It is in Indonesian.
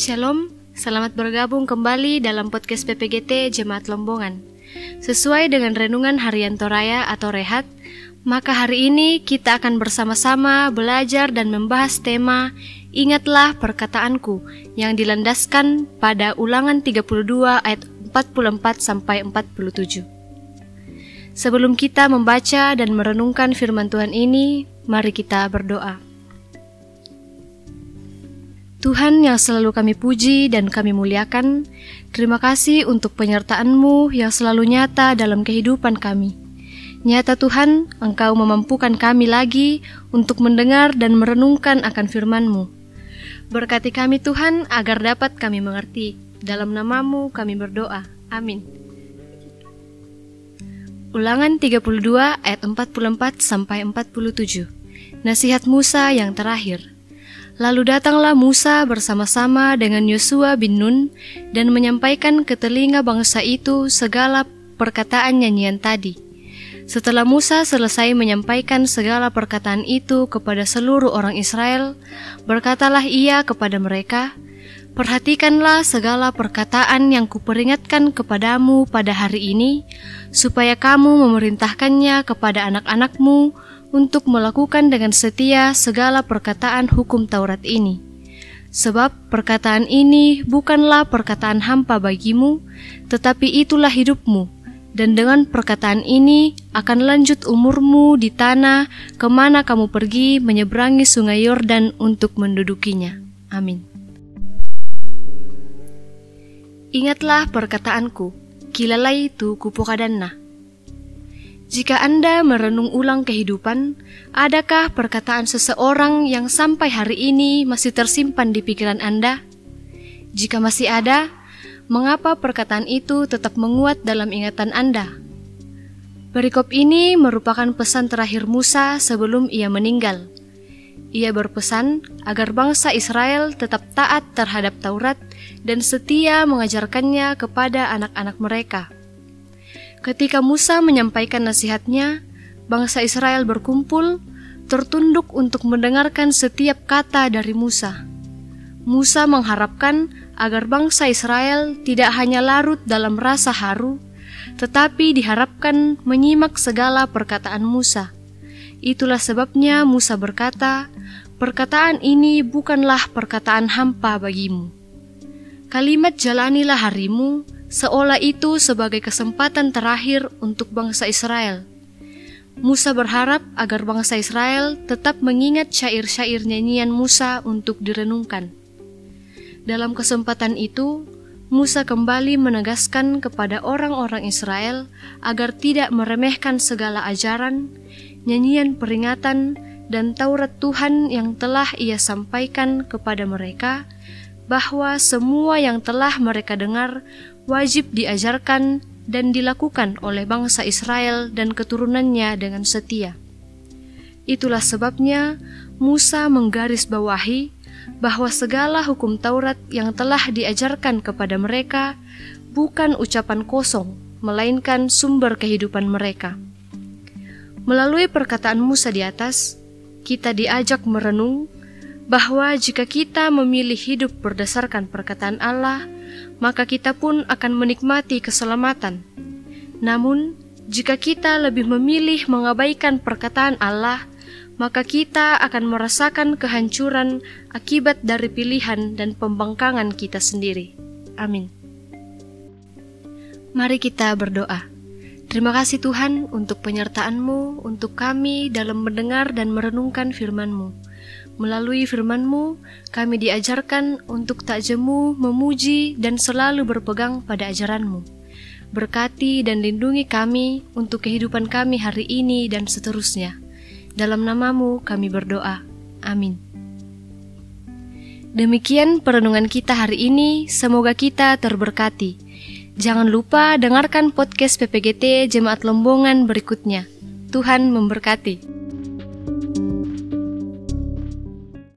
Shalom, selamat bergabung kembali dalam podcast PPGT Jemaat Lombongan. Sesuai dengan renungan harian Toraya atau Rehat, maka hari ini kita akan bersama-sama belajar dan membahas tema Ingatlah perkataanku yang dilandaskan pada ulangan 32 ayat 44 sampai 47. Sebelum kita membaca dan merenungkan firman Tuhan ini, mari kita berdoa. Tuhan yang selalu kami puji dan kami muliakan, terima kasih untuk penyertaan-Mu yang selalu nyata dalam kehidupan kami. Nyata Tuhan, Engkau memampukan kami lagi untuk mendengar dan merenungkan akan firman-Mu. Berkati kami Tuhan agar dapat kami mengerti. Dalam namamu kami berdoa. Amin. Ulangan 32 ayat 44 sampai 47. Nasihat Musa yang terakhir. Lalu datanglah Musa bersama-sama dengan Yosua bin Nun dan menyampaikan ke telinga bangsa itu segala perkataan nyanyian tadi. Setelah Musa selesai menyampaikan segala perkataan itu kepada seluruh orang Israel, berkatalah ia kepada mereka, Perhatikanlah segala perkataan yang kuperingatkan kepadamu pada hari ini, supaya kamu memerintahkannya kepada anak-anakmu, untuk melakukan dengan setia segala perkataan hukum Taurat ini. Sebab perkataan ini bukanlah perkataan hampa bagimu, tetapi itulah hidupmu, dan dengan perkataan ini akan lanjut umurmu di tanah ke mana kamu pergi menyeberangi sungai Yordan untuk mendudukinya. Amin. Ingatlah perkataanku, kilalai itu kupokadanna. Jika Anda merenung ulang kehidupan, adakah perkataan seseorang yang sampai hari ini masih tersimpan di pikiran Anda? Jika masih ada, mengapa perkataan itu tetap menguat dalam ingatan Anda? Perikop ini merupakan pesan terakhir Musa sebelum ia meninggal. Ia berpesan agar bangsa Israel tetap taat terhadap Taurat dan setia mengajarkannya kepada anak-anak mereka. Ketika Musa menyampaikan nasihatnya, bangsa Israel berkumpul, tertunduk untuk mendengarkan setiap kata dari Musa. Musa mengharapkan agar bangsa Israel tidak hanya larut dalam rasa haru, tetapi diharapkan menyimak segala perkataan Musa. Itulah sebabnya Musa berkata, "Perkataan ini bukanlah perkataan hampa bagimu. Kalimat jalanilah harimu." Seolah itu sebagai kesempatan terakhir untuk bangsa Israel. Musa berharap agar bangsa Israel tetap mengingat syair-syair nyanyian Musa untuk direnungkan. Dalam kesempatan itu, Musa kembali menegaskan kepada orang-orang Israel agar tidak meremehkan segala ajaran, nyanyian peringatan, dan Taurat Tuhan yang telah ia sampaikan kepada mereka, bahwa semua yang telah mereka dengar wajib diajarkan dan dilakukan oleh bangsa Israel dan keturunannya dengan setia. Itulah sebabnya Musa menggarisbawahi bahwa segala hukum Taurat yang telah diajarkan kepada mereka bukan ucapan kosong, melainkan sumber kehidupan mereka. Melalui perkataan Musa di atas, kita diajak merenung bahwa jika kita memilih hidup berdasarkan perkataan Allah, maka kita pun akan menikmati keselamatan. Namun, jika kita lebih memilih mengabaikan perkataan Allah, maka kita akan merasakan kehancuran akibat dari pilihan dan pembangkangan kita sendiri. Amin. Mari kita berdoa. Terima kasih Tuhan untuk penyertaan-Mu untuk kami dalam mendengar dan merenungkan firman-Mu. Melalui firman-Mu, kami diajarkan untuk tak jemu, memuji, dan selalu berpegang pada ajaran-Mu. Berkati dan lindungi kami untuk kehidupan kami hari ini dan seterusnya. Dalam namamu kami berdoa. Amin. Demikian perenungan kita hari ini, semoga kita terberkati. Jangan lupa dengarkan podcast PPGT Jemaat Lombongan berikutnya. Tuhan memberkati.